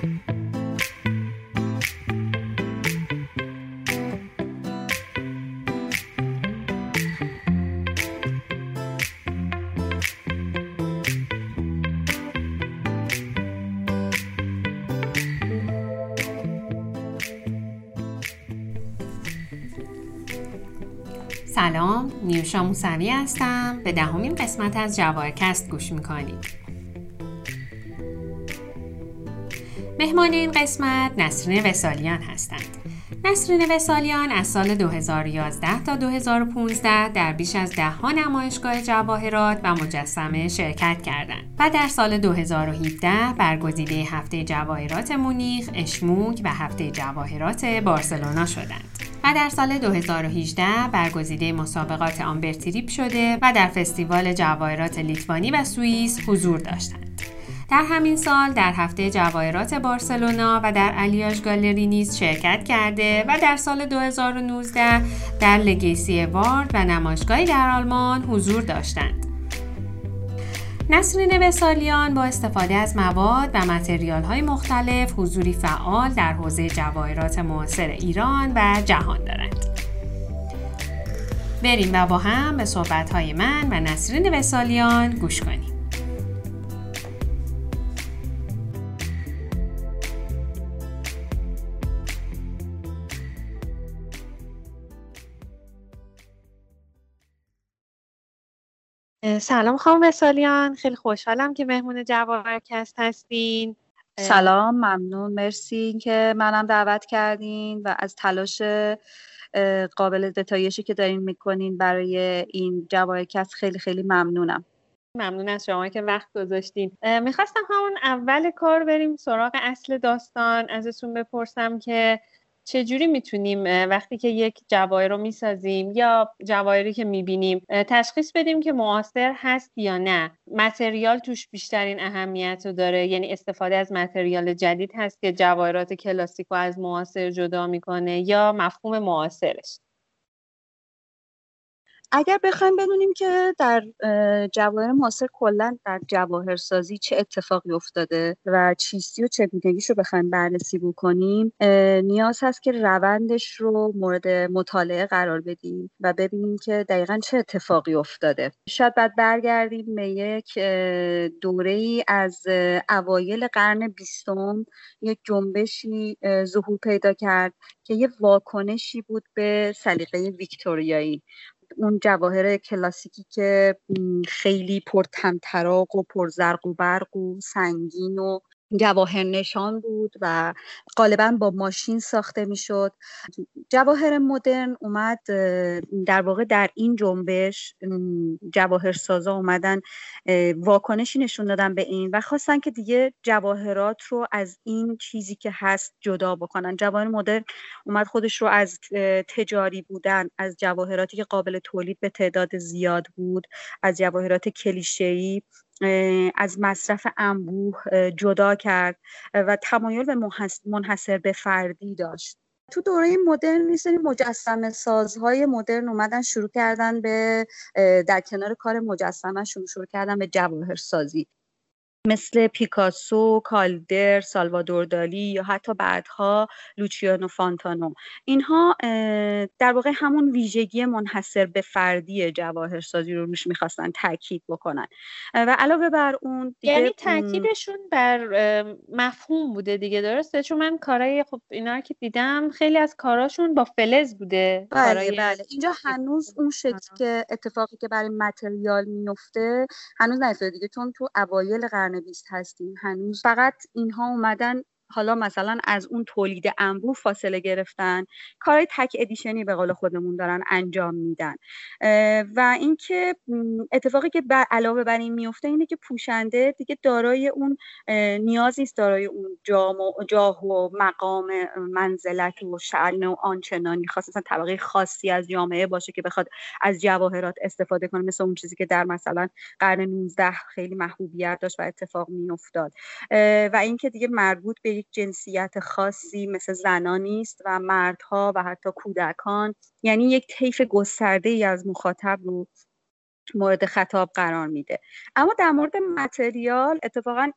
سلام نیوشا موسوی هستم. به دهمین قسمت از جواهرکست گوش می‌کنید. مهمان این قسمت نسرین وسالیان هستند نسرین وسالیان از سال 2011 تا 2015 در بیش از ده ها نمایشگاه جواهرات و مجسمه شرکت کردند و در سال 2017 برگزیده هفته جواهرات مونیخ، اشموک و هفته جواهرات بارسلونا شدند. و در سال 2018 برگزیده مسابقات آمبرتریپ شده و در فستیوال جواهرات لیتوانی و سوئیس حضور داشتند. در همین سال در هفته جواهرات بارسلونا و در الیاژ گالری نیز شرکت کرده و در سال 2019 در لگیسی وارد و نمایشگاهی در آلمان حضور داشتند. نسرین وسالیان با استفاده از مواد و متریال های مختلف حضوری فعال در حوزه جواهرات معاصر ایران و جهان دارند. بریم و با هم به صحبت های من و نسرین وسالیان گوش کنیم. سلام خانم وسالیان خیلی خوشحالم که مهمون جواهرکست هستین. سلام ممنون. مرسی که منم دعوت کردین و از تلاش قابل ستایشی که دارین می‌کنین برای این جواهرکست خیلی خیلی ممنونم. ممنون از شما که وقت گذاشتین. می‌خواستم همون اول کار بریم سراغ اصل داستان. ازتون بپرسم که چجوری می‌تونیم وقتی که یک جواهر رو می‌سازیم یا جواهری که می‌بینیم تشخیص بدیم که معاصر هست یا نه؟ متریال توش بیشترین اهمیت رو داره. یعنی استفاده از متریال جدید هست که جواهرات کلاسیک رو از معاصر جدا می‌کنه یا مفهوم معاصرش. اگر بخوایم بدونیم که در جواهر معاصر کلا در جواهرسازی چه اتفاقی افتاده و چیستی و چگونگیش رو بخوایم بررسی بکنیم نیاز هست که روندش رو مورد مطالعه قرار بدیم و ببینیم که دقیقا چه اتفاقی افتاده. شاید بعد برگردیم به یک دوره ای از اوایل قرن بیستم یک جنبشی ظهور پیدا کرد که یه واکنشی بود به سلیقه ویکتوریایی. اون جواهر کلاسیکی که خیلی پر تمطراق و پر زرق و برق و سنگین و جواهر نشان بود و غالبا با ماشین ساخته می‌شد. جواهر مدرن اومد در واقع در این جنبش جواهر سازا اومدن واکنشی نشون دادن به این و خواستن که دیگه جواهرات رو از این چیزی که هست جدا بکنن. جواهر مدرن اومد خودش رو از تجاری بودن از جواهراتی که قابل تولید به تعداد زیاد بود از جواهرات کلیشه‌ای از مصرف انبوه جدا کرد و تمایل به منحصر به فردی داشت. تو دوره مدرن نیستنی مجسم سازهای مدرن اومدن شروع کردن به در کنار کار مجسمه شروع کردن به جواهر سازی مثل پیکاسو، کالدر، سالوادور دالی یا حتی بعدها لوچیانو فانتانو. اینها در واقع همون ویژگی منحصر به فردی جواهرسازی رو روش می‌خواستن تاکید بکنن. و علاوه بر اون دیگه یعنی تاکیدشون بر مفهوم بوده دیگه درسته؟ چون من کارای خب اینا که دیدم خیلی از کاراشون با فلز بوده. بله بله. اینجا هنوز اون شکل که اتفاقی که برای متریال میفته هنوز نیفتاده دیگه چون تو اوایل قرن بیست هستیم. هنوز فقط اینها اومدن حالا مثلا از اون تولید انبوه فاصله گرفتن کارهای تک ادیشنی به قول خودمون دارن انجام میدن. و اینکه اتفاقی که علاوه بر این میفته اینه که پوشنده دیگه دارای اون نیازی است دارای اون جاه و مقام منزلت و شعن و آنچنانی خاصا طبقه خاصی از جامعه باشه که بخواد از جواهرات استفاده کنه مثل اون چیزی که در مثلا قرن 19 خیلی محبوبیت داشت و اتفاق میافتاد. و اینکه دیگه مربوط به یک جنسیت خاصی مثل زنان نیست و مردها و حتی کودکان یعنی یک طیف گسترده ای از مخاطب رو مورد خطاب قرار میده. اما در مورد متریال اتفاقا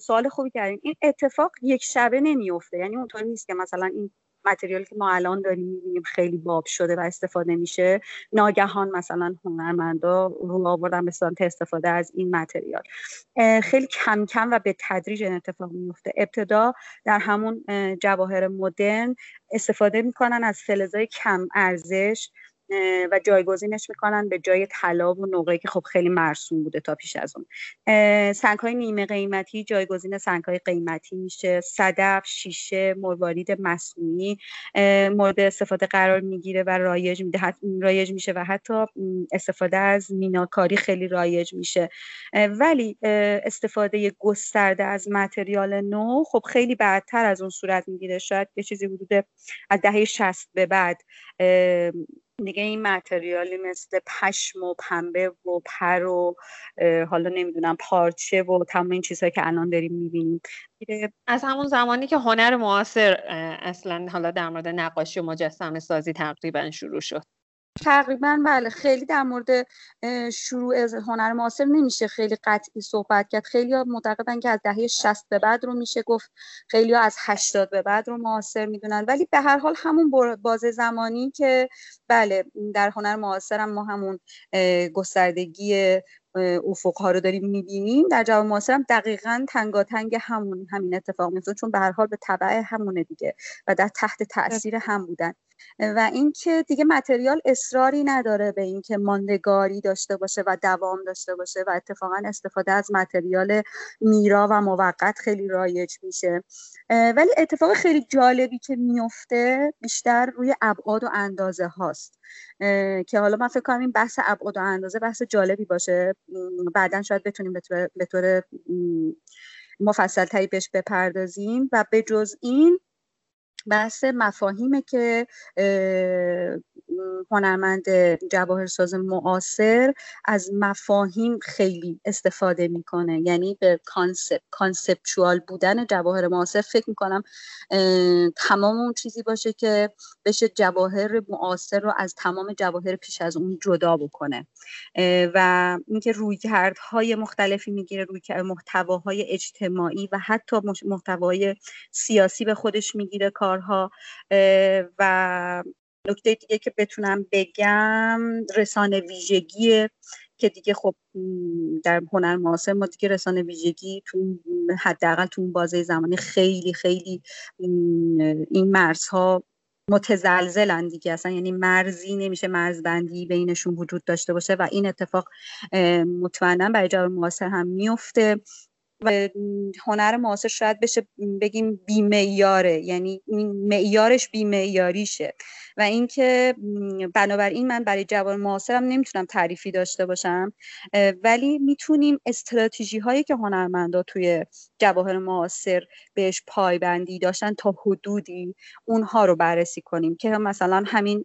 سوال خوبی کردیم این اتفاق یک شبه نمیفته یعنی اونطور نیست که مثلا این متریالی که ما الان داریم می‌بینیم خیلی باب شده و استفاده میشه ناگهان مثلا هنرمندا رو آوردن به سمت استفاده از این متریال. خیلی کم کم و به تدریج این اتفاق میفته ابتدا در همون جواهر مدرن استفاده می‌کنن از فلزای کم ارزش و جایگزینش می‌کنن به جای طلا و نقره که خب خیلی مرسوم بوده تا پیش از اون. سنگ های نیمه قیمتی جایگزین سنگ های قیمتی میشه. صدف شیشه مروارید مصنوعی مورد استفاده قرار می‌گیره و رایج میده. رایج میشه و حتی استفاده از میناکاری خیلی رایج میشه. ولی استفاده گسترده از متریال نو خب خیلی بعدتر از اون صورت می‌گیره. شاید یه چیزی حدود از دهه 60 به بعد دیگه این متریالی مثل پشم و پنبه و پر و حالا نمی‌دونم پارچه و تمام این چیزهایی که الان داریم می‌بینیم. از همون زمانی که هنر معاصر اصلا حالا در مورد نقاشی و مجسمه سازی تقریبا شروع شد. تقریبا بله خیلی در مورد شروع از هنر معاصر نمیشه خیلی قطعی صحبت کرد. خیلی ها معتقدن که از دهه 60 به بعد رو میشه گفت خیلی ها از 80 به بعد رو معاصر می‌دونن. ولی به هر حال همون باز زمانی که بله در هنر معاصر هم ما همون گستردگی افقها رو داریم می‌بینیم. در جواب معاصر هم دقیقا تنگاتنگ همون همین اتفاق میفته چون به هر حال به تبع همونه دیگه و در تحت تاثیر هم بودن. و اینکه دیگه متریال اصراری نداره به اینکه ماندگاری داشته باشه و دوام داشته باشه و اتفاقا استفاده از متریال میرا و موقت خیلی رایج میشه. ولی اتفاق خیلی جالبی که میفته بیشتر روی ابعاد و اندازه هاست. که حالا من فکر کنم این بحث ابعاد و اندازه بحث جالبی باشه. بعدا شاید بتونیم به طور مفصل تری بهش بپردازیم. و به جز این بحث مفاهیمه که هنرمند جواهرساز معاصر از مفاهیم خیلی استفاده می‌کنه. یعنی به concept conceptual بودن جواهر معاصر فکر می‌کنم تمام اون چیزی باشه که بشه جواهر معاصر رو از تمام جواهر پیش از اون جدا بکنه. و اینکه رویکردهای مختلفی می‌گیره روی محتواهای اجتماعی و حتی محتوای سیاسی به خودش می‌گیره کارها و نکته دیگه که بتونم بگم رسانه ویژگی که دیگه خب در هنر معاصر ما دیگه رسانه ویژگی تو حداقل تو اون بازه زمانی خیلی خیلی این مرزها متزلزلن دیگه. اصلا یعنی مرزی نمیشه مرزبندی بینشون وجود داشته باشه و این اتفاق مطمئنا برای جواب معاصر هم میفته. و هنر معاصر شاید بشه بگیم بیمیاره یعنی معیارش بیمیاریشه و اینکه بنابراین من برای جوان معاصرم نمی‌تونم تعریفی داشته باشم ولی می‌تونیم استراتژی هایی که هنرمندا توی جواهر معاصر بهش پایبندی داشتن تا حدودی اونها رو بررسی کنیم. که مثلا همین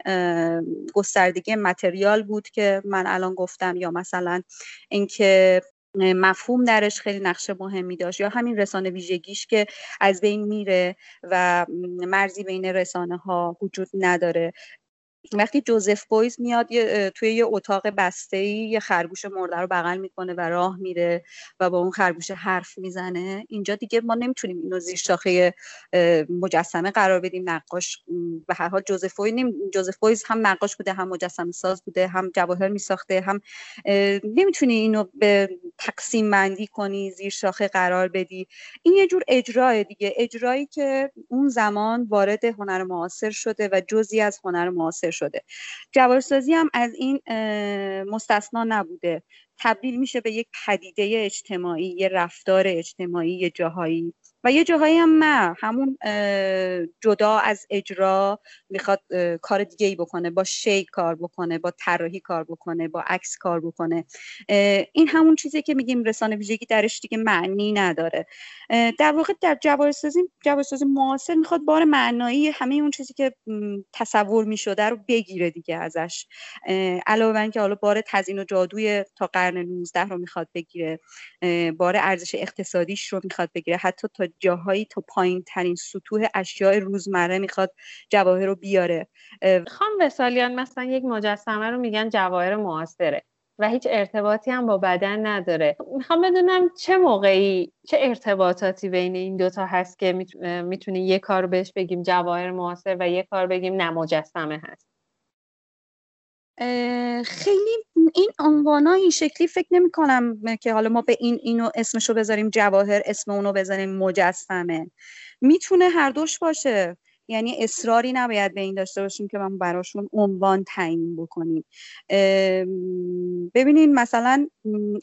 گستردگی متریال بود که من الان گفتم یا مثلا اینکه مفهوم درش خیلی نقش مهمی داشت یا همین رسانه ویژگیش که از بین میره و مرزی بین رسانه ها وجود نداره. وقتی جوزف بویز میاد توی یه اتاق بسته ای یه خرگوش مرده رو بغل می‌کنه و راه میره و با اون خرگوش حرف می‌زنه. اینجا دیگه ما نمی‌تونیم اینو زیر شاخه مجسمه قرار بدیم. نقاش به هر حال جوزف بویز جوزف بویز هم نقاش بوده هم مجسمه ساز بوده هم جواهر میساخته هم نمی‌تونی اینو به تقسیم بندی کنی زیر شاخه قرار بدی. این یه جور اجرای دیگه. اجرایی که اون زمان وارد هنر معاصر شده و جزی از هنر معاصر شده. جوارسازی هم از این مستثنا نبوده. تبدیل میشه به یک پدیده اجتماعی یه رفتار اجتماعی یه جاهایی. و یه جاهایی هم نه همون جدا از اجرا می‌خواد کار دیگه ای بکنه با شی کار بکنه با طراحی کار بکنه با عکس کار بکنه. این همون چیزی که میگیم رسانه ویژگی درش دیگه معنی نداره. در واقع در جواهرسازی جواهرسازی معاصر می‌خواد بار معنایی همه اون چیزی که تصور می‌شده رو بگیره دیگه ازش. علاوه بر اینکه حالا بار تزیین و جادوی تا قرن 19 رو می‌خواد بگیره بار ارزش اقتصادیش رو می‌خواد بگیره حتی تا جاهایی تا پایین ترین سطوح اشیاء روزمره می‌خواد جواهر رو بیاره. خانم وسالیان مثلا یک مجسمه رو میگن جواهر معاصره و هیچ ارتباطی هم با بدن نداره. می‌خوام بدونم چه موقعی چه ارتباطاتی بین این دوتا هست که می‌تونی یه کار بهش بگیم جواهر معاصر و یه کار بگیم نمجسمه هست؟ خیلی این عنوانا این شکلی فکر نمی کنم که حالا ما به این اینو اسمشو بذاریم جواهر اسم اونو بذاریم مجسمه. می‌تونه هر دوش باشه. یعنی اصراری نباید به این داشته باشیم که من براشون عنوان تعیین بکنیم. ببینین مثلا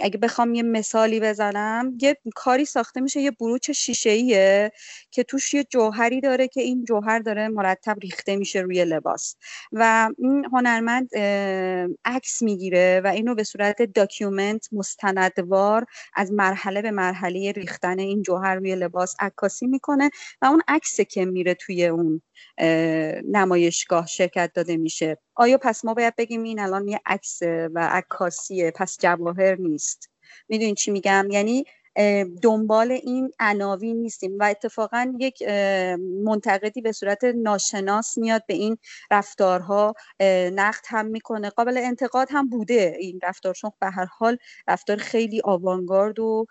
اگه بخوام یه مثالی بزنم یه کاری ساخته میشه یه بروچ شیشه ایه که توش یه جوهری داره که این جوهر داره مرتب ریخته میشه روی لباس. و این هنرمند عکس می‌گیره و اینو به صورت document مستندوار از مرحله به مرحله ریختن این جوهر روی لباس عکاسی می‌کنه و اون عکس که میره توی اون نمایشگاه شرکت داده میشه. آیا پس ما باید بگیم این الان یه عکس و عکاسیه پس جواهر نیست؟ می‌دونین چی میگم؟ یعنی دنبال این عناوین نیستیم و اتفاقا یک منتقدی به صورت ناشناس میاد به این رفتارها. نقد هم می‌کنه. قابل انتقاد هم بوده این رفتار چون به هر حال رفتار خیلی آوانگارد و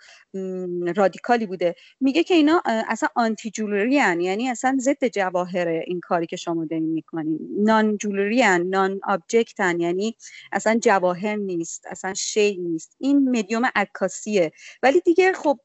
رادیکالی بوده. میگه که اینا اصلا آنتی جولری یعنی اصلا ضد جواهر این کاری که شما دارین می‌کنین. نان جولری نان آبجکتن یعنی اصلا جواهر نیست اصلا شی نیست. این مدیوم عکاسیه ولی دیگه خب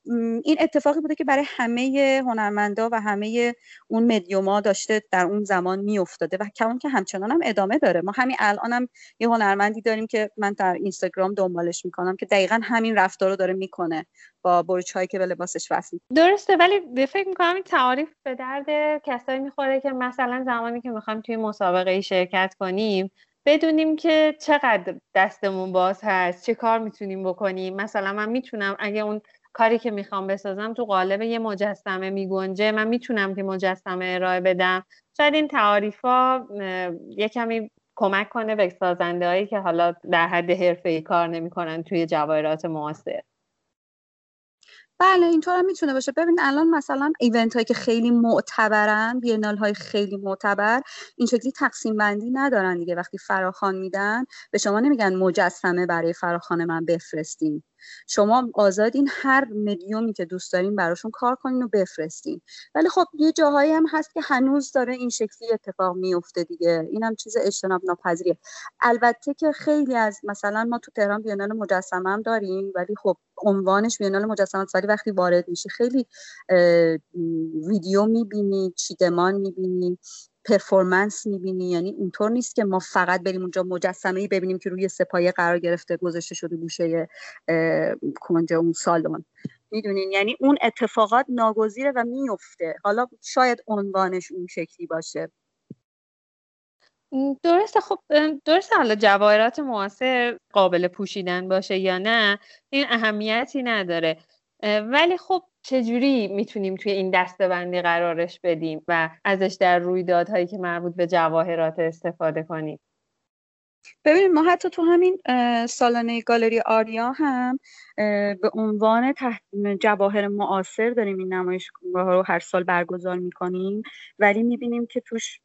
این اتفاقی بوده که برای همه هنرمندا و همه اون مدیوما داشته در اون زمان میافتاده و کمان که همچنان هم ادامه داره. ما همین الان هم یه هنرمندی داریم که من در اینستاگرام دنبالش می‌کنم که دقیقا همین رفتار رو داره می‌کنه با برچ هایی که به لباسش وصل درسته ولی به فکر می‌کنم این تعاریف به درد کسایی می‌خوره که مثلا زمانی که می‌خوایم توی مسابقه ای شرکت کنیم بدونیم که چقدر دستمون باز هست چه کار می‌تونیم بکنیم. مثلا من می‌تونم اگه اون کاری که می‌خوام بسازم تو قالب یه مجسمه میگنجه. من می‌تونم که مجسمه ارائه بدم. شاید این تعاریف ها یه کمی کمک کنه به سازنده هایی که حالا در حد حرفه ای کار نمی‌کنن توی جواهرات معاصر. بله اینطور هم می‌تونه باشه. ببین الان مثلا ایونت هایی که خیلی معتبرن بینال های خیلی معتبر این شکلی تقسیم بندی ندارن دیگه. وقتی فراخان میدن به شما نمیگن مجسمه برای فراخان من بفرستین. شما آزادین هر مدیومی که دوست دارین براشون کار کنین و بفرستین. ولی خب یه جاهایی هم هست که هنوز داره این شکلی اتفاق میفته دیگه. این هم چیز اجتناب ناپذیریه البته که خیلی از مثلا ما تو تهران بیانال مجسمه هم داریم ولی خب عنوانش بیانال مجسمه ولی وقتی وارد میشه خیلی ویدیو می‌بینی چیدمان می‌بینی. پرفورمنس می‌بینی؟ یعنی اونطور نیست که ما فقط بریم اونجا مجسمه ای ببینیم که روی سپایه قرار گرفته گذاشته شده گوشه کنج اون سالن. می‌دونین یعنی اون اتفاقات ناگزیره و میفته حالا شاید عنوانش اون شکلی باشه. درسته. خب درسته حالا جواهرات معاصر قابل پوشیدن باشه یا نه این اهمیتی نداره. ولی خب چجوری می‌تونیم توی این دستبندی قرارش بدیم و ازش در رویدادهایی که مربوط به جواهرات استفاده کنیم؟ ببینید ما حتی تو همین سالانه گالری آریا هم به عنوان تحت جواهر معاصر داریم این نمایشگاه رو هر سال برگزار می‌کنیم ولی می‌بینیم که توش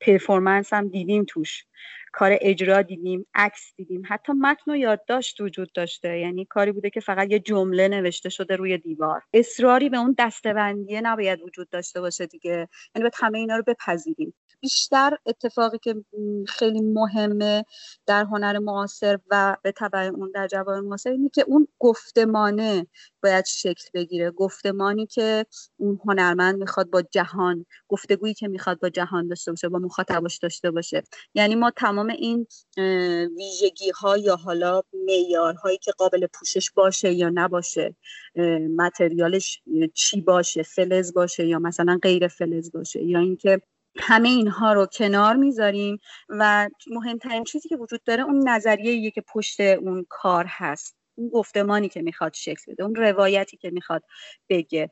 پرفورمنس هم دیدیم توش. کار اجرا دیدیم عکس دیدیم. حتی متن و یادداشت وجود داشته. یعنی کاری بوده که فقط یه جمله نوشته شده روی دیوار. اصراری به اون دستبندیه نباید وجود داشته باشه دیگه. یعنی باید همه اینا رو بپذیریم. بیشتر اتفاقی که خیلی مهمه در هنر معاصر و به تبع اون در جواهر معاصر اینه که اون گفتمانه باید شکل بگیره. گفتمانی که اون هنرمند می‌خواد با جهان گفتگویی که می‌خواد با جهان داشته باشه با مخاطبش داشته باشه. یعنی ما تمام این ویژگی ها یا حالا هایی که قابل پوشش باشه یا نباشه متریالش چی باشه فلز باشه یا مثلا غیر فلز باشه یا اینکه همه اینها رو کنار می‌ذاریم و مهمترین چیزی که وجود داره اون نظریه که پشت اون کار هست. اون گفتمانی که می‌خواد شکل بده اون روایتی که می‌خواد بگه.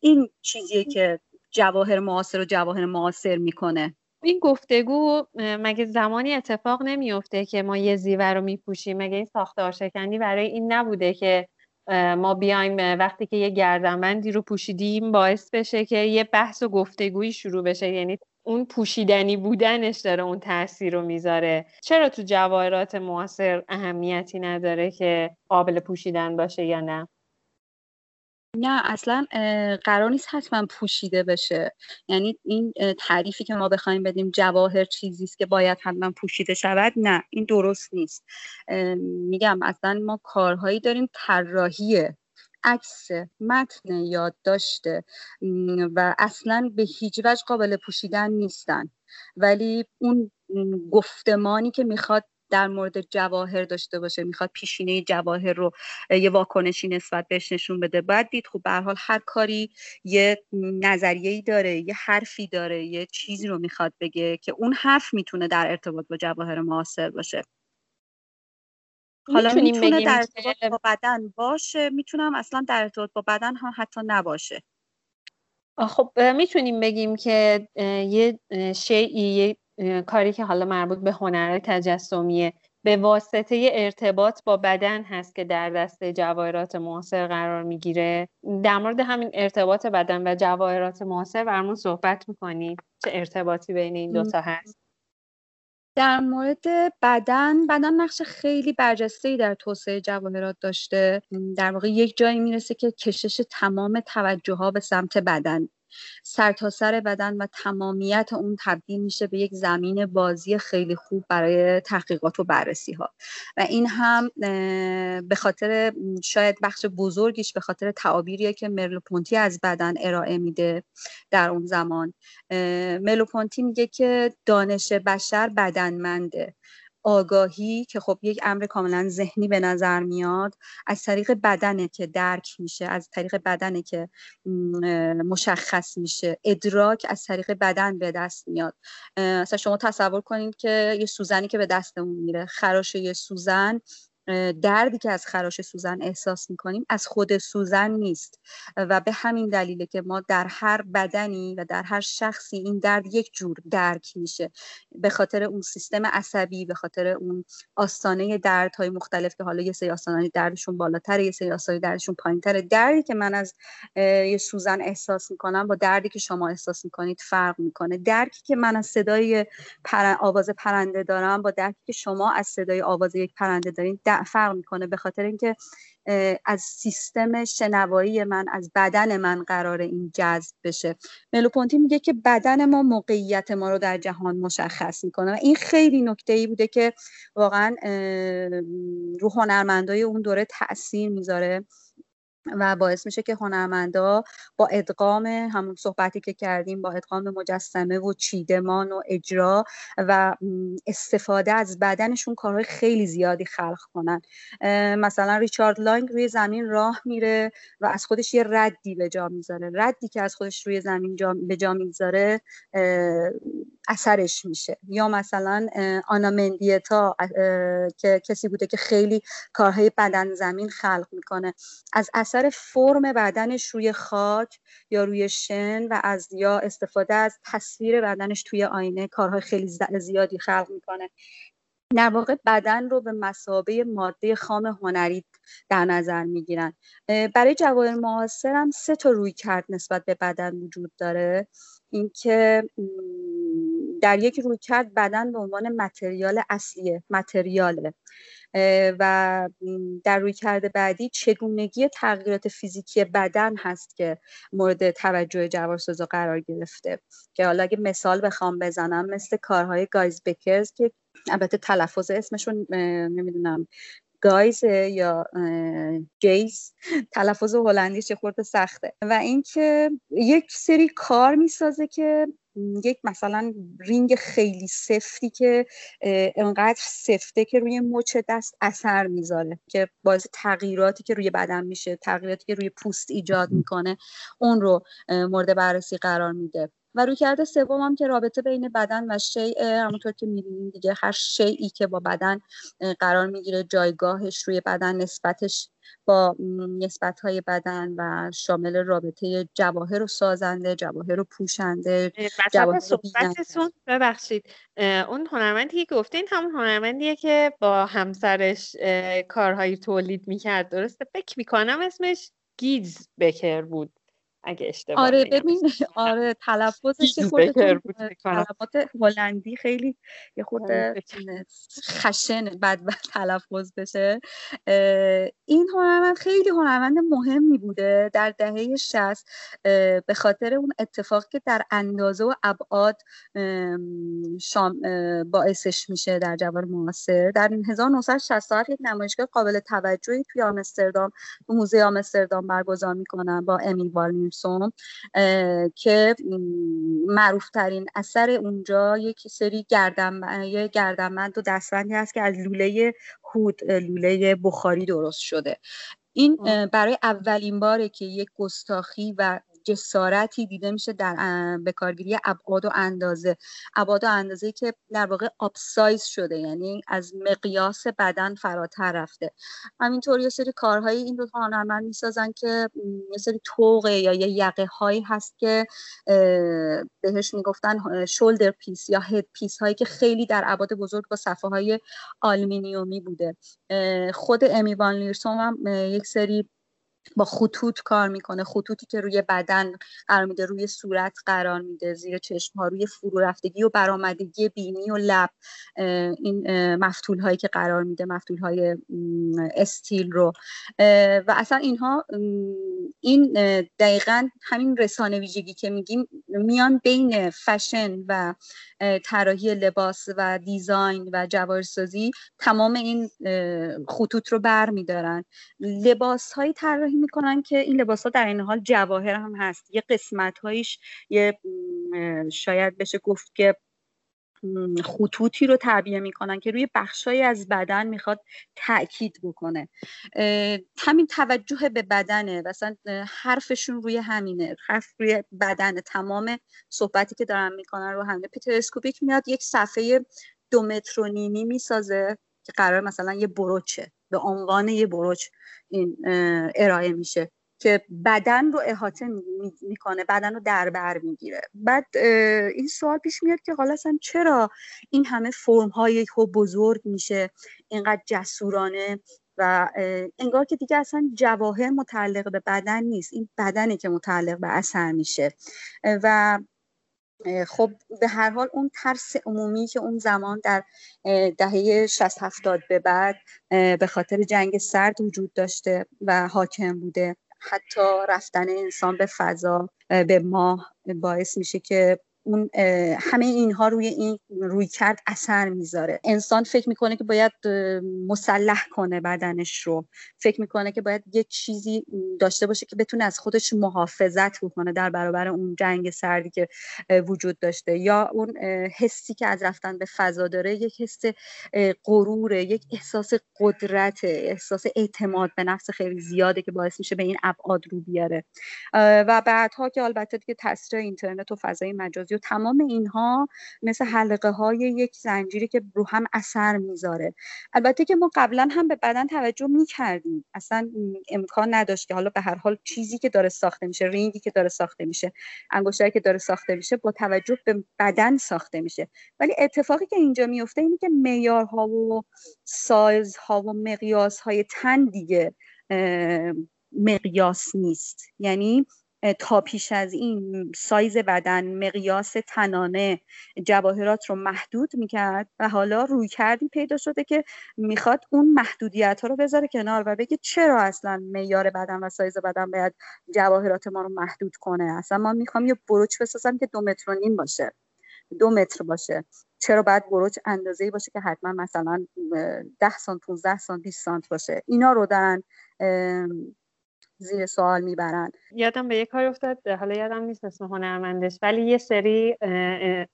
این چیزیه که جواهر معاصر و جواهر معاصر می‌کنه. این گفتگو مگه زمانی اتفاق نمیفته که ما یه زیور رو میپوشیم؟ مگه این ساختار شکنی برای این نبوده که ما بیایم وقتی که یه گردنبندی رو پوشیدیم باعث بشه که یه بحث و گفتگویی شروع بشه؟ یعنی اون پوشیدنی بودنش داره اون تاثیر رو می‌ذاره. چرا تو جواهرات معاصر اهمیتی نداره که قابل پوشیدن باشه یا نه؟ نه اصلا قرار نیست حتما پوشیده بشه. یعنی این تعریفی که ما بخوایم بدیم جواهر چیزی است که باید حتما پوشیده شود نه این درست نیست. میگم اصلا ما کارهایی داریم طراحی عکس متن یادداشته و اصلا به هیچ وجه قابل پوشیدن نیستن. ولی اون گفتمانی که می‌خواد در مورد جواهر داشته باشه می‌خواد پیشینه جواهر رو یه واکنشی نسبت بهش نشون بده. باید دید خب به حال هر کاری یه نظریه داره یه حرفی داره یه چیزی رو می‌خواد بگه که اون حرف می‌تونه در ارتباط با جواهر معاصر باشه. حالا می‌تونه در ارتباط با بدن باشه؟ می‌تونم اصلا در ارتباط با بدن هم حتی نباشه. خب می‌تونیم بگیم که یه شیعی یه کاری که حالا مربوط به هنر تجسمیه به واسطه ارتباط با بدن هست که در دسته جواهرات معاصر قرار می‌گیره. در مورد همین ارتباط بدن و جواهرات معاصر برمون صحبت می‌کنید چه ارتباطی بین این دوتا هست؟ در مورد بدن بدن نقش خیلی برجسته در توسعه جواهرات داشته. در واقع یک جایی می‌رسه که کشش تمام توجه ها به سمت بدن. سرتاسر سر بدن و تمامیت اون تبدیل میشه به یک زمین بازی خیلی خوب برای تحقیقات و بررسی ها و این هم به خاطر شاید بخش بزرگیش به خاطر تعابیریه که مرلوپونتی از بدن ارائه میده در اون زمان. مرلوپونتی میگه که دانش بشر بدنمنده. آگاهی که خب یک امر کاملا ذهنی به نظر میاد از طریق بدنه که درک میشه از طریق بدنه که مشخص میشه. ادراک از طریق بدن به دست میاد. مثلا شما تصور کنید که یه سوزنی که به دستمون میره خراش یه سوزن دردی که از خراش سوزن احساس می‌کنیم از خود سوزن نیست و به همین دلیله که ما در هر بدنی و در هر شخصی این درد یک جور درک میشه. به خاطر اون سیستم عصبی به خاطر اون آستانه دردهای مختلف که حالا یه سری آستانه دردشون بالاتر یه سری آستانه دردشون پایینتره. دردی که من از یه سوزن احساس می‌کنم با دردی که شما احساس می‌کنید فرق می‌کنه. درکی که من از صدای آواز پرنده دارم با درکی که شما از صدای آواز یک پرنده دارین فرق می‌کنه به خاطر اینکه از سیستم شنوایی من از بدن من قرار این جذب بشه. ملوپونتی میگه که بدن ما موقعیت ما رو در جهان مشخص می‌کنه و این خیلی نکته ای بوده که واقعا رو هنرمندای اون دوره تاثیر می‌ذاره. و باعث میشه که هنرمندا با ادغام همون صحبتی که کردیم با ادغام مجسمه و چیدمان و اجرا و استفاده از بدنشون کارهای خیلی زیادی خلق کنن. مثلا ریچارد لانگ روی زمین راه میره و از خودش یه ردی به جا می‌ذاره. ردی که از خودش روی زمین جا به جا می‌ذاره اثرش میشه. یا مثلا آنا مندیتا که کسی بوده که خیلی کارهای بدن زمین خلق می‌کنه. از اثر فرم بدنش روی خاک یا روی شن و از یا استفاده از تصویر بدنش توی آینه کارهای خیلی زیادی خلق می‌کنه. در واقع بدن رو به مسابه ماده خام هنری در نظر می‌گیرن. برای جواهر معاصر هم سه تا روی کرد نسبت به بدن وجود داره. اینکه در یک روی کرد بدن به عنوان متریال اصلیه متریاله. و در روی کرده بعدی چگونگی تغییرات فیزیکی بدن هست که مورد توجه جوارسازا قرار گرفته. که حالا اگه مثال بخوام بزنم مثل کارهای گایز باکر که البته تلفظ اسمشون نمی‌دونم گایز یا گیز تلفظ هلندی یه خورده سخته. و اینکه یک سری کار می‌سازه که یک مثلا رینگ خیلی سفتی که انقدر سفته که روی مچ دست اثر می‌ذاره که باعث تغییراتی که روی بدن میشه تغییراتی که روی پوست ایجاد می‌کنه اون رو مورد بررسی قرار میده. و روی کرده سوم هم که رابطه بین بدن و شیء همونطور که می‌بینیم دیگه هر شیعی که با بدن قرار می‌گیره جایگاهش روی بدن نسبتش با نسبت های بدن و شامل رابطه جواهر و سازنده جواهر و پوشنده جواهر صحبتتون ببخشید. اون هنرمندی که گفتین همون هنرمندیه که با همسرش کارهایی تولید می‌کرد. درسته؟ فکر می‌کنم اسمش گیز بکر بود. اگه اشتباه آره ببین آره تلفظش خورده کلمات هلندی خیلی یه خورده خشن بد بد تلفظ بشه. این هنرمند خیلی هنرمند مهمی بوده در دهه 60 به خاطر اون اتفاقی که در اندازه و ابعاد شام باعثش میشه در جوار معاصر. در 1967 یک نمایشگاه قابل توجهی توی آمستردام موزه آمستردام برگزار می‌کنن با امی والینسون که معروف ترین اثر اونجا یک سری گردن یه گردنبند و دستبندی هست که از لوله هود لوله بخاری درست شده. این برای اولین باره که یک گستاخی و جسارتی دیده میشه در به کارگیری ابعاد و اندازه. ابعاد و اندازه که در واقع آپسایز شده یعنی از مقیاس بدن فراتر رفته. همینطور یه سری کارهایی این رو هنرمند می‌سازن که یه سری طوقه یا یه یقه هایی هست که بهش می‌گفتن shoulder piece یا head piece هایی که خیلی در ابعاد بزرگ با صفحه های آلومینیومی بوده. خود امی وان لیرسوم هم یک سری با خطوط کار می‌کنه. خطوطی که روی بدن قرار میده روی صورت قرار میده زیر چشم ها روی فرو رفتگی و برآمدگی بینی و لب این مفتول هایی که قرار میده مفتول های استیل رو. و اصلا اینها این دقیقا همین رسانه ویژگی که میگیم میان بین فشن و طراحی لباس و دیزاین و جوارسازی تمام این خطوط رو بر میدارن لباس های طراحی می‌کنن که این لباس ها در این حال جواهر هم هست. یه قسمت هایش یه شاید بشه گفت که خطوطی رو تعبیه می‌کنن که روی بخشهایی از بدن می‌خواد تاکید بکنه. همین توجه به بدنه. مثلا حرفشون روی همینه. حرف روی بدنه. تمام صحبتی که دارن می‌کنن رو همینه پیتر میاد یک صفحه دو متر و نیمی می‌سازه. که قرار مثلا یه بروچه به عنوان یه بروچ این ارائه میشه که بدن رو احاطه می‌کنه بدن رو در بر می‌گیره. بعد این سوال پیش میاد که حالا اصلا چرا این همه فرم های بزرگ میشه اینقدر جسورانه و انگار که دیگه اصلا جواهر متعلق به بدن نیست. این بدنه که متعلق به اثر میشه. و خب به هر حال اون ترس عمومی که اون زمان در دهه 60 70 به بعد به خاطر جنگ سرد وجود داشته و حاکم بوده. حتی رفتن انسان به فضا به ماه باعث میشه که اون همه اینها روی این روی کرد اثر می‌ذاره. انسان فکر می‌کنه که باید مسلح کنه بدنش رو. فکر می‌کنه که باید یه چیزی داشته باشه که بتونه از خودش محافظت بکنه در برابر اون جنگ سردی که وجود داشته. یا اون حسی که از رفتن به فضا داره یک حس غروره یک احساس قدرت احساس اعتماد به نفس خیلی زیاده که باعث میشه به این ابعاد رو بیاره. و بعدها که البته دیگه تاثیر اینترنت و فضای مجازی و تمام اینها مثل حلقه های یک زنجیری که رو هم اثر می‌ذاره. البته که ما قبلا هم به بدن توجه می‌کردیم. اصلا امکان نداشت که حالا به هر حال چیزی که داره ساخته میشه رینگی که داره ساخته میشه انگشتری که داره ساخته میشه با توجه به بدن ساخته میشه. ولی اتفاقی که اینجا میفته اینه که معیارها و سایزها و مقیاس های تن دیگه مقیاس نیست. یعنی تا پیش از این سایز بدن مقیاس تنانه جواهرات رو محدود می‌کرد و حالا روی کردی پیدا شده که می‌خواد اون محدودیت ها رو بذاره کنار و بگه چرا اصلا معیار بدن و سایز بدن باید جواهرات ما رو محدود کنه؟ اصلا ما می‌خوام یه بروچ بسازم که دو متر و نیم باشه. دو متر باشه. چرا باید بروچ اندازه ای باشه که حتما مثلا ده سانت 15 سانت 20 سانت باشه؟ اینا رو دارن زیر سوال می‌برن. یادم به یه کار افتاد حالا یادم نیست اسم هنرمندش ولی یه سری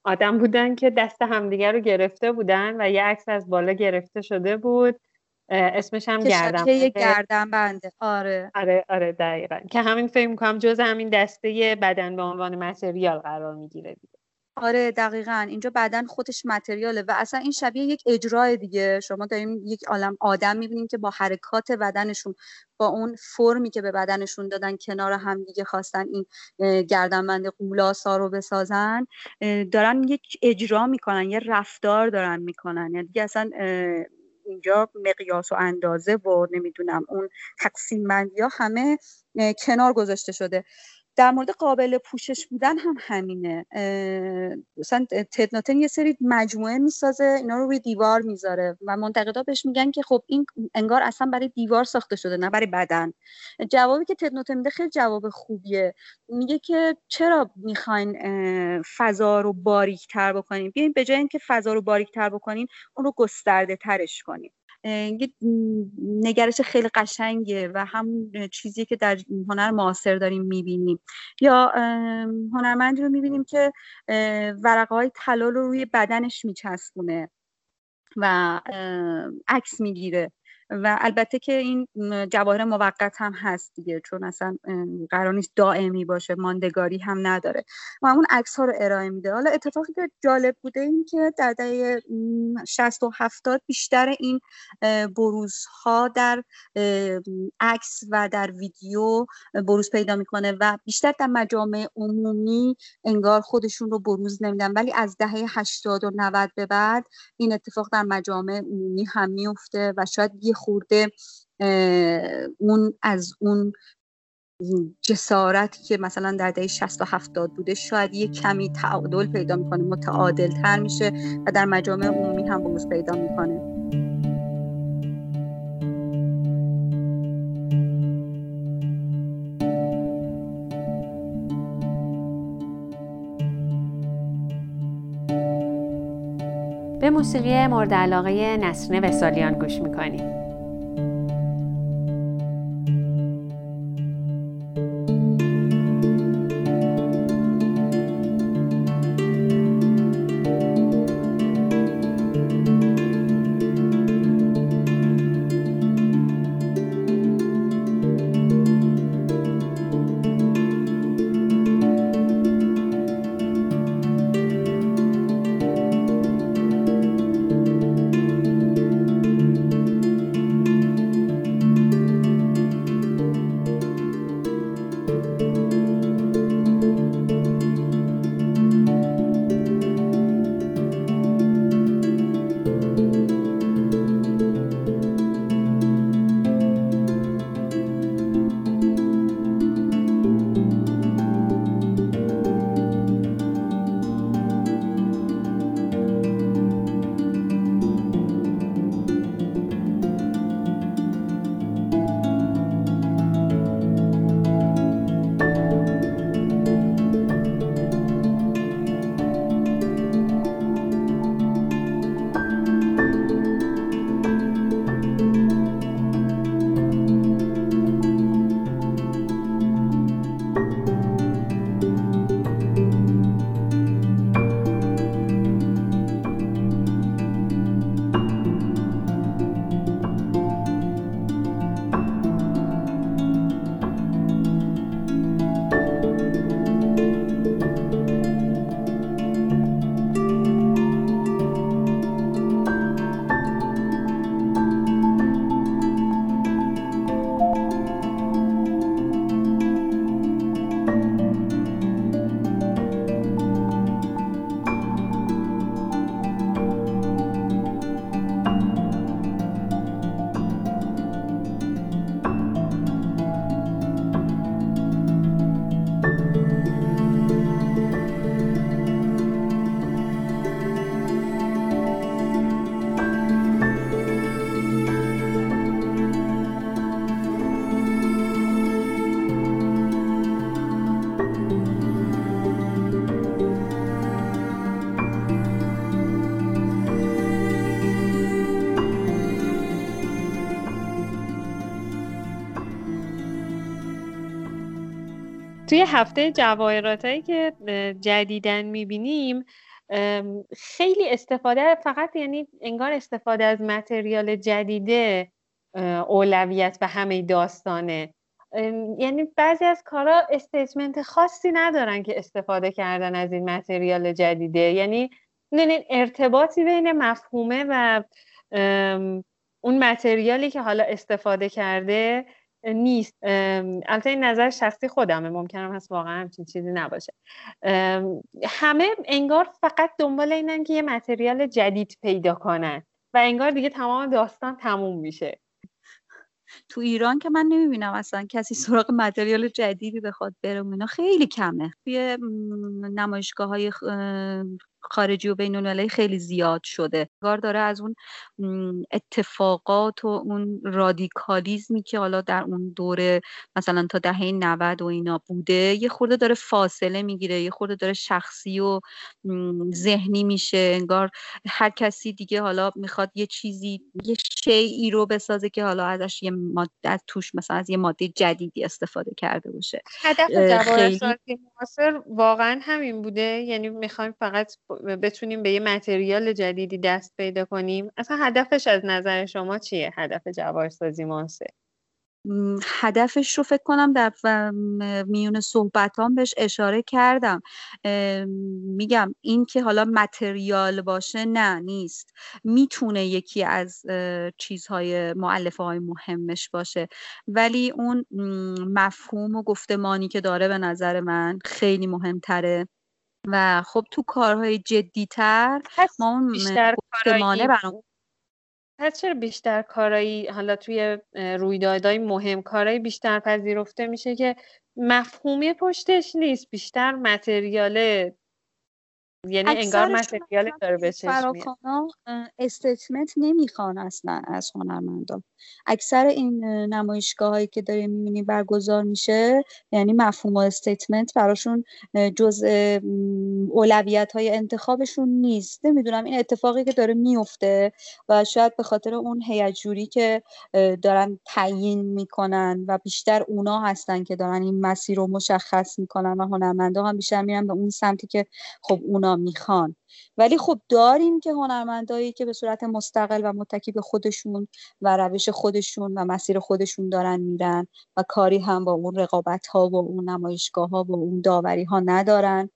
آدم بودن که دست همدیگه رو گرفته بودن و یه عکس از بالا گرفته شده بود. اسمش هم گردن که گردن بنده. آره. آره آره دقیقا. که همین فکر می‌کنم جز همین دسته بدن به عنوان متریال قرار می‌گیره دیگه. آره دقیقا. اینجا بدن خودش متریاله و اصلا این شبیه یک اجرای دیگه. شما داریم یک عالم آدم می‌بینیم که با حرکات بدنشون با اون فرمی که به بدنشون دادن کنار هم دیگه خواستن این گردنبند قولاسا رو بسازن دارن یک اجرا می‌کنن یه رفتار دارن می‌کنن. یعنی دیگه اصلا اینجا مقیاس و اندازه و نمی‌دونم اون تقسیم بندی ها همه کنار گذاشته شده. در مورد قابل پوشش بودن هم همینه. مثلا تدناتن یه سری مجموعه می‌سازه اینا رو روی دیوار می‌ذاره و منتقدا بهش میگن که خب این انگار اصلا برای دیوار ساخته شده نه برای بدن. جوابی که تدناتن میده خیلی جواب خوبیه. میگه که چرا می‌خواین فضا رو باریک تر بکنیم بیاین به جای اینکه فضا رو باریک تر بکنیم اون رو گسترده ترش کنیم یه نگرش خیلی قشنگه و همون چیزی که در هنر معاصر داریم می‌بینیم. یا هنرمندی رو می‌بینیم که ورقه های طلا رو روی بدنش میچسبونه و عکس می‌گیره. و البته که این جواهر موقت هم هست دیگه چون اصلا قرار نیست دائمی باشه ماندگاری هم نداره. و اون عکس ها رو ارائه میده. حالا اتفاقی که جالب بوده این که در دهه 60 و 70 بیشتر این بروز ها در عکس و در ویدیو بروز پیدا می‌کنه و بیشتر در مجامع عمومی انگار خودشون رو بروز نمیدن. ولی از دهه 80 و 90 به بعد این اتفاق در مجامع عمومی هم میفته و شاید یه خورده اون از اون جسارتی که مثلا در دهه 60 و 70 بوده شاید یه کمی تعادل پیدا می‌کنه متعادل تر میشه و در مجامع عمومی هم بروز پیدا می‌کنه. به موسیقی مورد علاقه نسرین وسالیان گوش می‌کنیم. توی هفته جواهرات هایی که جدیدن می‌بینیم خیلی استفاده فقط یعنی انگار استفاده از متریال جدیده اولویت به همه داستانه. یعنی بعضی از کارا استیتمنت خاصی ندارن که استفاده کردن از این متریال جدیده یعنی ارتباطی بین مفهومه و اون متریالی که حالا استفاده کرده نیست. البته این نظر شخصی خودمه. ممکنم هست واقعا همچین چیزی نباشه. همه انگار فقط دنبال اینن که یه متریال جدید پیدا کنن و انگار دیگه تمام داستان تموم میشه. تو ایران که من نمی‌بینم اصلا کسی سراغ متریال جدیدی بخواد بره اینا خیلی کمه. توی نمایشگاه های خارجی و بین خیلی زیاد شده. کار داره از اون اتفاقات و اون رادیکالیزمی که حالا در اون دوره مثلا تا دهه 90 و اینا بوده یه خورده داره فاصله می‌گیره یه خورده داره شخصی و ذهنی میشه. انگار هر کسی دیگه حالا می‌خواد یه چیزی یه شیعی رو بسازه که حالا ازش یه ماده از توش مثلا از یه ماده جدیدی استفاده کرده باشه. هدف جواهر معاصر واقعا همین بوده. یعنی می‌خوایم فقط بتونیم به یه متریال جدیدی دست پیدا کنیم. اصلا هدفش از نظر شما چیه؟ هدف جواهرسازی ماسه هدفش رو فکر کنم در میون صحبتان بهش اشاره کردم. میگم این که حالا متریال باشه نه نیست. می‌تونه یکی از چیزهای معلفه های مهمش باشه. ولی اون مفهوم و گفتمانی که داره به نظر من خیلی مهمتره. و خب تو کارهای جدیتر ما اون بیشتر برام پس چرا بیشتر کارایی حالا توی رویدادهای مهم کارایی بیشتر پذیرفته میشه که مفهومی پشتش نیست بیشتر متریاله یعنی انگار متریال داره به چشم استیتمنت نمی‌خوان اصلا از هنرمندان. اکثر این نمایشگاه هایی که داریم می‌بینیم برگزار میشه یعنی مفهوم و استیتمنت براشون جز اولویت های انتخابشون نیست. نمی‌دونم این اتفاقی که داره میفته و شاید به خاطر اون هیجوری که دارن تعیین می‌کنن و بیشتر اونا هستن که دارن این مسیر رو مشخص می‌کنن و هنرمندا هم بیشتر میرن به اون سمتی که خب اونا می‌خوان. ولی خب داریم که هنرمندایی که به صورت مستقل و متکی به خودشون و روش خودشون و مسیر خودشون دارن میرن و کاری هم با اون رقابت ها و اون نمایشگاه ها و اون داوری ها ندارن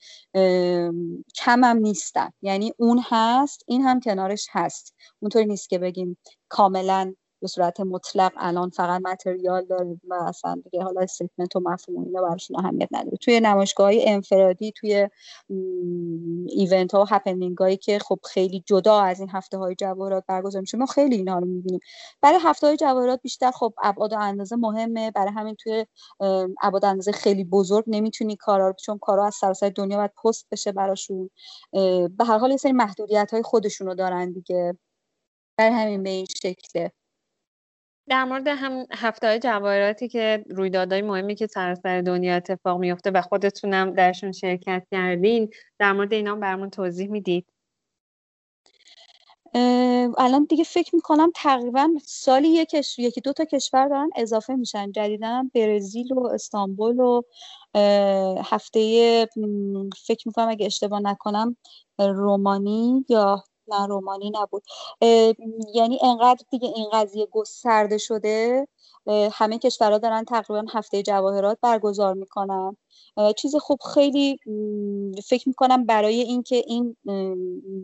کم هم نیستن. یعنی اون هست این هم کنارش هست. اونطوری نیست که بگیم کاملا به صورت مطلق الان فقط متریال داره و اصلا دیگه حالا statement و مفهوم اینا براشون اهمیت نداره. توی نمایشگاه های انفرادی توی event ها و happening هایی که خب خیلی جدا از این هفته های جواهرات برگزار میشه ما خیلی اینا رو می‌بینیم. برای هفته های جواهرات بیشتر خب ابعاد و اندازه مهمه. برای همین توی ابعاد اندازه خیلی بزرگ نمی‌تونی کارا چون کارا از سراسر دنیا باید پست بشه براشون. به هر حال یه سری محدودیت های خودشونو دارن دیگه. برای همین به این شکله. در مورد هم هفته های جواهراتی که رویدادهای مهمی که سراسر دنیا اتفاق میفته و خودتونم درشون شرکت کردین در مورد اینا برمون توضیح می‌دید. الان دیگه فکر می‌کنم تقریبا سالی یکش یکی دو تا کشور دارن اضافه میشن. جدیدن برزیل و استانبول و هفته فکر می‌کنم اگه اشتباه نکنم رومانی یا نه رومانی نبود. یعنی انقدر دیگه این قضیه گسترده شده همه کشورها دارن تقریبا هفته جواهرات برگزار می‌کنن. چیز خوب خیلی فکر می‌کنم برای اینکه این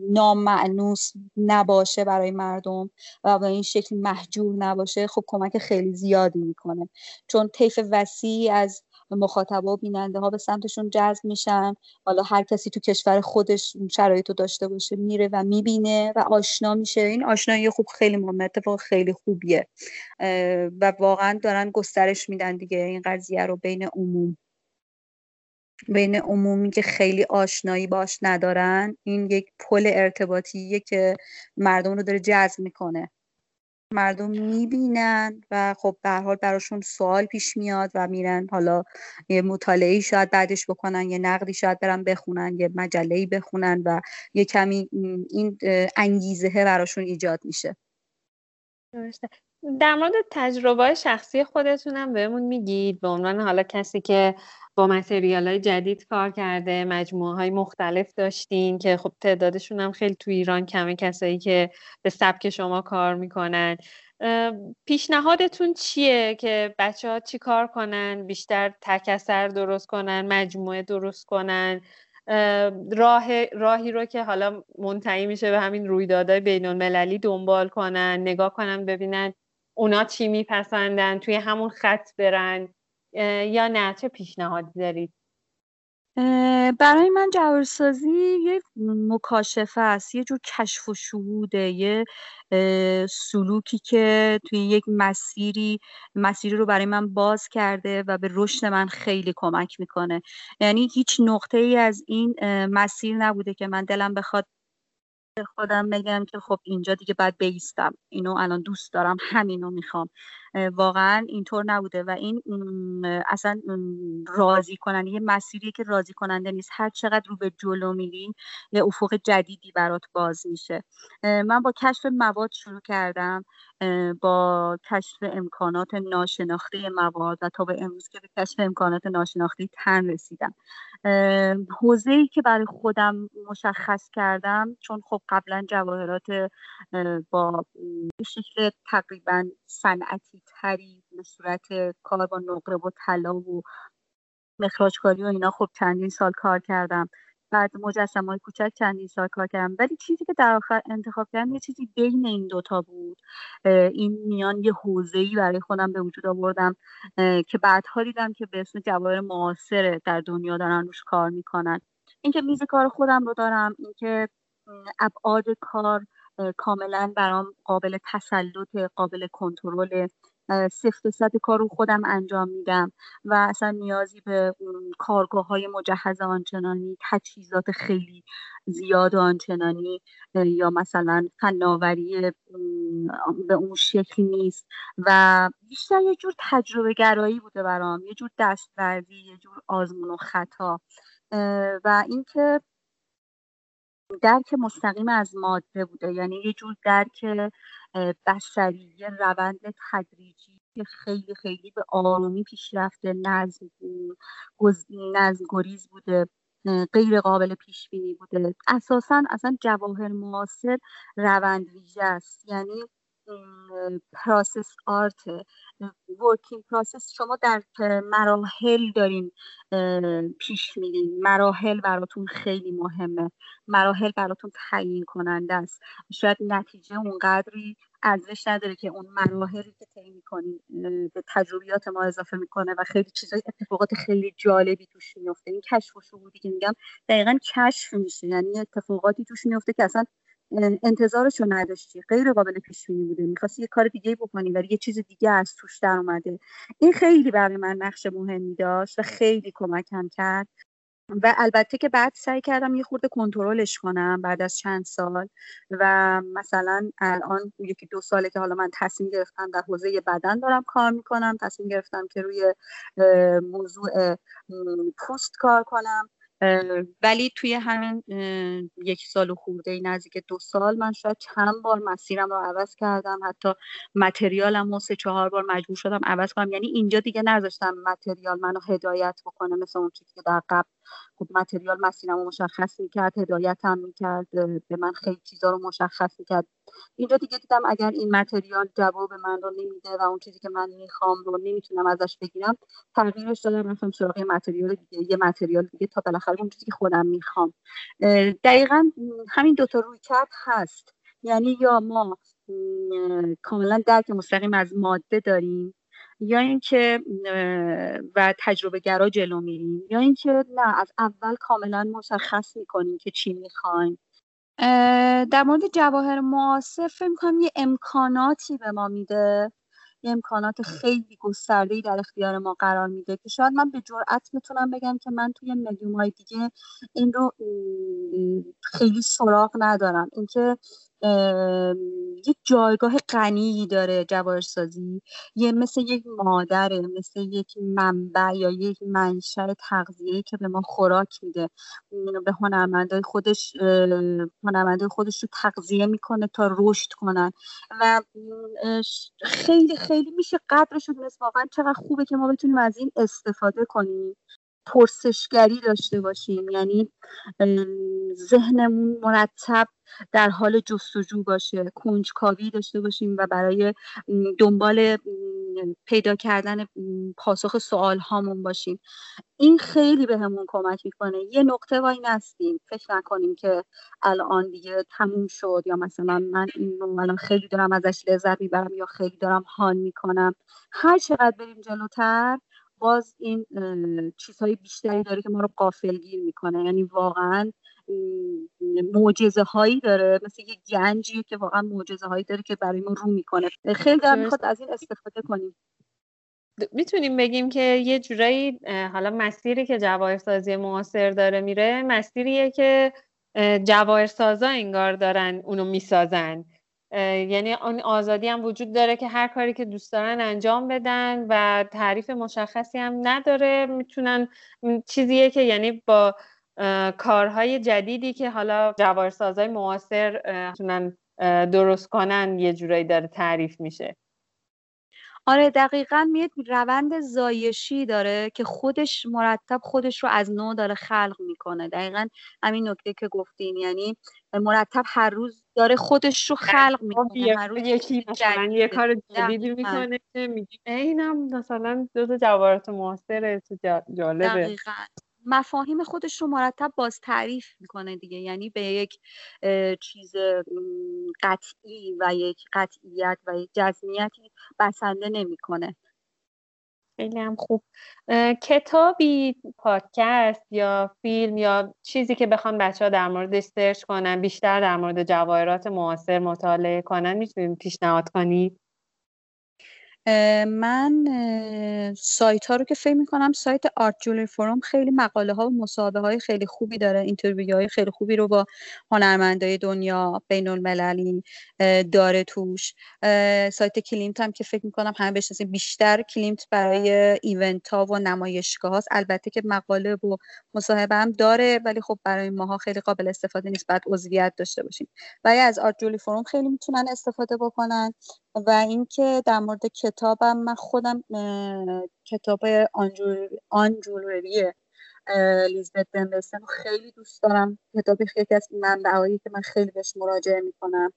نامعنوس نباشه برای مردم و به این شکل محجور نباشه خب کمک خیلی زیادی می‌کنه. چون طیف وسیعی از مخاطبا و بیننده ها به سمتشون جذب میشن. حالا هر کسی تو کشور خودش شرایط رو داشته باشه میره و می‌بینه و آشنا میشه. این آشنایی خوب خیلی مهمه اتفاق خیلی خوبیه. و واقعا دارن گسترش میدن دیگه این قضیه رو بین عموم. بین عمومی که خیلی آشنایی باش ندارن این یک پل ارتباطیه که مردم رو داره جذب می‌کنه. مردم می‌بینن و خب به حال براشون سوال پیش میاد و میرن حالا یه مطالعه شاید بعدش بکنن یه نقدی شاید برن بخونن یه مجله بخونن و یه کمی این انگیزه براشون ایجاد میشه. در مورد تجربه شخصی خودتونم بهمون میگید. به عنوان حالا کسی که با متریال های جدید کار کرده مجموعه های مختلف داشتین که خب تعدادشون هم خیلی تو ایران کمه کسایی که به سبک شما کار می‌کنن. پیشنهادتون چیه که بچه ها چی کار کنن؟ بیشتر تکسر درست کنن مجموعه درست کنن؟ راه راهی رو که حالا منتهی میشه به همین رویدادهای بین المللی دنبال کنن نگاه کنن ببینن اونا چی میپسندن توی همون خط برن یا نه؟ چه پیشنهادی دارید؟ برای من جوارسازی یه مکاشفه است یه جور کشف و شهوده یه سلوکی که توی یک مسیری مسیری رو برای من باز کرده و به رشد من خیلی کمک می‌کنه. یعنی هیچ نقطه ای از این مسیر نبوده که من دلم بخواد خودم بگم که خب اینجا دیگه باید بیستم. اینو الان دوست دارم. همینو می‌خوام. واقعا اینطور نبوده و این اصلا راضی کننده یه مسیری که راضی کننده نیست. هر چقدر رو به جلو میری یه افق جدیدی برات باز میشه. من با کشف مواد شروع کردم با کشف امکانات ناشناخته مواد و تا به امروز که به کشف امکانات ناشناخته تن رسیدم. حوزه ای که برای خودم مشخص کردم چون خب قبلا جواهرات با شکل تقریبا صنعتی تری به صورت کار با نقره و طلا و مخراجکاری و اینا خب چندین سال کار کردم. بعد مجسم های کوچک چندین سال کار کردم. ولی چیزی که در آخر انتخاب کردم یه چیزی بین این دوتا بود. این میان یه ای برای خودم به وجود آوردم که بعدها دیدم که به اسم جواهر معاصره در دنیا دارن روش کار می‌کنن. اینکه میز کار خودم رو دارم اینکه ابعاد کار کاملا برام قابل تسلط قابل کنترل سفت صد کار رو خودم انجام میدم و اصلا نیازی به کارگاه های مجهز آنچنانی تجهیزات خیلی زیاد آنچنانی یا مثلا فناوری به اون شکل نیست و بیشتر یه جور تجربه گرایی بوده برام یه جور دستوردی یه جور آزمون و خطا. و اینکه درک مستقیم از ماده بوده. یعنی یه جور درک بشری یه روند تدریجی که خیلی خیلی به آرومی پیش رفته نظم نظم گریز بوده غیر قابل پیش بینی بوده. اساسا اصلا جواهر معاصر روند ویژه است. یعنی process art working process شما در مراحل دارین پیش میرین. مراحل براتون خیلی مهمه. مراحل براتون تعیین کننده است. شاید نتیجه اونقدری ارزش نداره که اون مراحلی که طی می‌کنین به تجربیات ما اضافه می‌کنه و خیلی چیزای اتفاقات خیلی جالبی توش میفته این کشف و شهودی که میگم دقیقا کشف میشه. یعنی اتفاقاتی توش میفته که اصلا انتظارش رو نداشتی. غیر قابل پیش بینی بوده. می‌خواستی یه کار دیگه بکنی ولی یه چیز دیگه از توش در اومده. این خیلی برای من نقش مهمی داشت و خیلی کمکم کرد. و البته که بعد سعی کردم یه خورده کنترلش کنم بعد از چند سال. و مثلا الان یکی دو ساله که حالا من تصمیم گرفتم در حوزه بدن دارم کار می‌کنم. تصمیم گرفتم که روی موضوع پوست کار کنم. ولی توی همین یک سال و خورده نزدیک دو سال من شاید چند بار مسیرم رو عوض کردم. حتی متریالم رو سه چهار بار مجبور شدم عوض کنم. یعنی اینجا دیگه نذاشتم متریال منو هدایت بکنه مثل اون چیزی که در قبل خب متریال مسیرم رو مشخص می‌کرد هدایت هم می‌کرد به من خیلی چیزا رو مشخص می‌کرد. اینجا دیگه دیدم اگر این متریال جواب من رو نمیده و اون چیزی که من می‌خوام رو نمی‌تونم ازش بگیرم تغییرش دادم رفتم سراغ متریال دیگه. یه متریال دیگه تا بالاخره اون چیزی که خودم می‌خوام. دقیقا همین دوتا روی کرد هست. یعنی یا ما کاملا درک مستقیم از ماده داریم یا اینکه و تجربه گرا جلو میریم یا اینکه نه از اول کاملا مشخص می‌کنیم که چی می‌خوایم. در مورد جواهر معاصر فکر می‌کنم یه امکاناتی به ما میده. یه امکانات خیلی گسترده‌ای در اختیار ما قرار میده که شاید من به جرئت می‌تونم بگم که من توی مدیوم های دیگه این رو خیلی سراغ ندارم. اینکه یک جایگاه غنی داره جواهرسازی یه مثل یک مادره مثل یک منبع یا یک منشأ تغذیه که به ما خوراک میده. به هنرمندای خودش هنرمندای خودش رو تغذیه می‌کنه تا رشد کنن. و خیلی خیلی میشه قدرش رو واقعا چقدر خوبه که ما بتونیم از این استفاده کنیم. پرسشگری داشته باشیم. یعنی ذهنمون مرتب در حال جستجو باشه کنجکاوی داشته باشیم و برای دنبال پیدا کردن پاسخ سوال هامون باشیم. این خیلی به همون کمک می‌کنه. یه نقطه وای نستیم. فکر نکنیم که الان دیگه تموم شد یا مثلا من این الان خیلی دارم ازش لذت می‌برم یا خیلی دارم حال می‌کنم. هر چقدر بریم جلوتر باز این چیزهای بیشتری داره که ما رو قافلگیر می‌کنه. یعنی واقعا معجزه هایی داره. مثل یه گنجی که واقعا معجزه هایی داره که برای ما رو می‌کنه. خیلی دارم می‌خواد از این استفاده کنیم. می‌تونیم بگیم که یه جورایی حالا مسیری که جواهرسازی معاصر داره میره مسیریه که جواهرسازا انگار دارن اونو می‌سازن. یعنی اون آزادی هم وجود داره که هر کاری که دوست دارن انجام بدن و تعریف مشخصی هم نداره. می‌تونن چیزیه که یعنی با کارهای جدیدی که حالا جواهرسازای معاصر می‌تونن درست کنن یه جورایی داره تعریف میشه. آره دقیقا میاد روند زایشی داره که خودش مرتب خودش رو از نو داره خلق می‌کنه. دقیقا همین نکته که گفتین. یعنی مرتب هر روز داره خودش رو خلق می‌کنه هر روز یکی مثلا یه کار جدیدی می‌کنه میگه اینم مثلا دو تا جواهرات معاصره جالبه. دقیقا. مفاهیم خودش رو مرتب باز تعریف می‌کنه دیگه. یعنی به یک چیز قطعی و یک قطعیت و یک جزمیتی بسنده نمی‌کنه. خیلی هم خوب. کتابی پادکست یا فیلم یا چیزی که بخوان بچه ها در مورد سرچ کنن بیشتر در مورد جواهرات معاصر مطالعه کنن می‌تونید پیشنهاد کنید؟ من سایت ها رو که فکر می‌کنم سایت Art Jewelry Forum خیلی مقاله ها و مصاحبه های خیلی خوبی داره. interview های خیلی خوبی رو با هنرمندای دنیا بین المللی داره توش. سایت کلیمت هم که فکر می‌کنم همه بشناسیم. بیشتر کلیمت برای ایونت ها و نمایشگاه هاست. البته که مقاله و مصاحبه هم داره ولی خب برای ماها خیلی قابل استفاده نیست. بعد عضویت داشته باشیم. ولی از آرت جولی فروم خیلی می‌تونن استفاده بکنن. و اینکه در مورد کتابم من خودم کتاب آنجولری لیزبت بنبستن رو خیلی دوست دارم. کتاب یکی از منبعهایی که من خیلی بهش مراجعه می‌کنم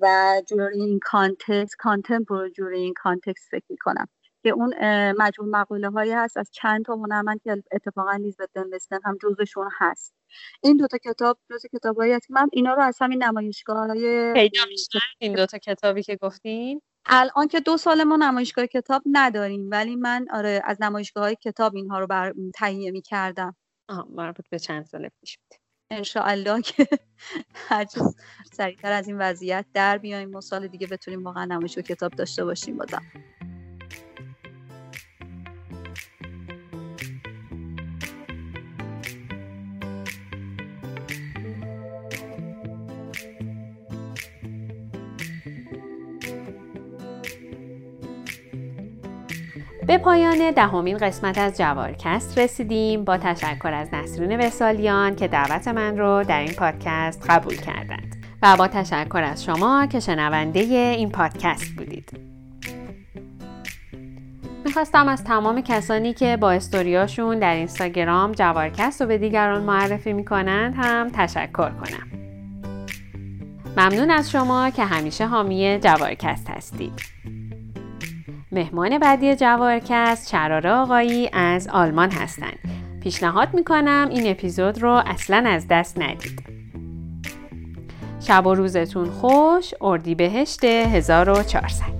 و Jewelry in Context Contemporary Jewelry in Context فکر می‌کنم. که اون مجموع مقاله هایی هست از چند تا هنرمند که اتفاقا لیزبت دن بستن هم جزشون هست. این دوتا کتاب جز کتابایی هست من اینا رو از همین نمایشگاه های پیدا این دوتا کتابی که گفتین؟ الان که دو سال ما نمایشگاه کتاب نداریم ولی من آره از نمایشگاه های کتاب اینها رو بر تهیه می کردم مربوط به چند سال پیش بود. انشاءالله که هرچی سریعتر از این وضعیت در بیایم و سال دیگه بتونیم واقعا نمایشگاه کتاب داشته باشیم بازم به پایان دهمین قسمت از جوارکست رسیدیم. با تشکر از نسرین وسالیان که دعوت من رو در این پادکست قبول کردند. و با تشکر از شما که شنونده این پادکست بودید. می‌خواستم از تمام کسانی که با استوریاشون در اینستاگرام جوارکست رو به دیگران معرفی می‌کنند هم تشکر کنم. ممنون از شما که همیشه حامی جوارکست هستید. مهمان بعدی جوارکست شراره آقایی از آلمان هستند. پیشنهاد می‌کنم این اپیزود رو اصلا از دست ندید. شب و روزتون خوش اردی بهشت 1400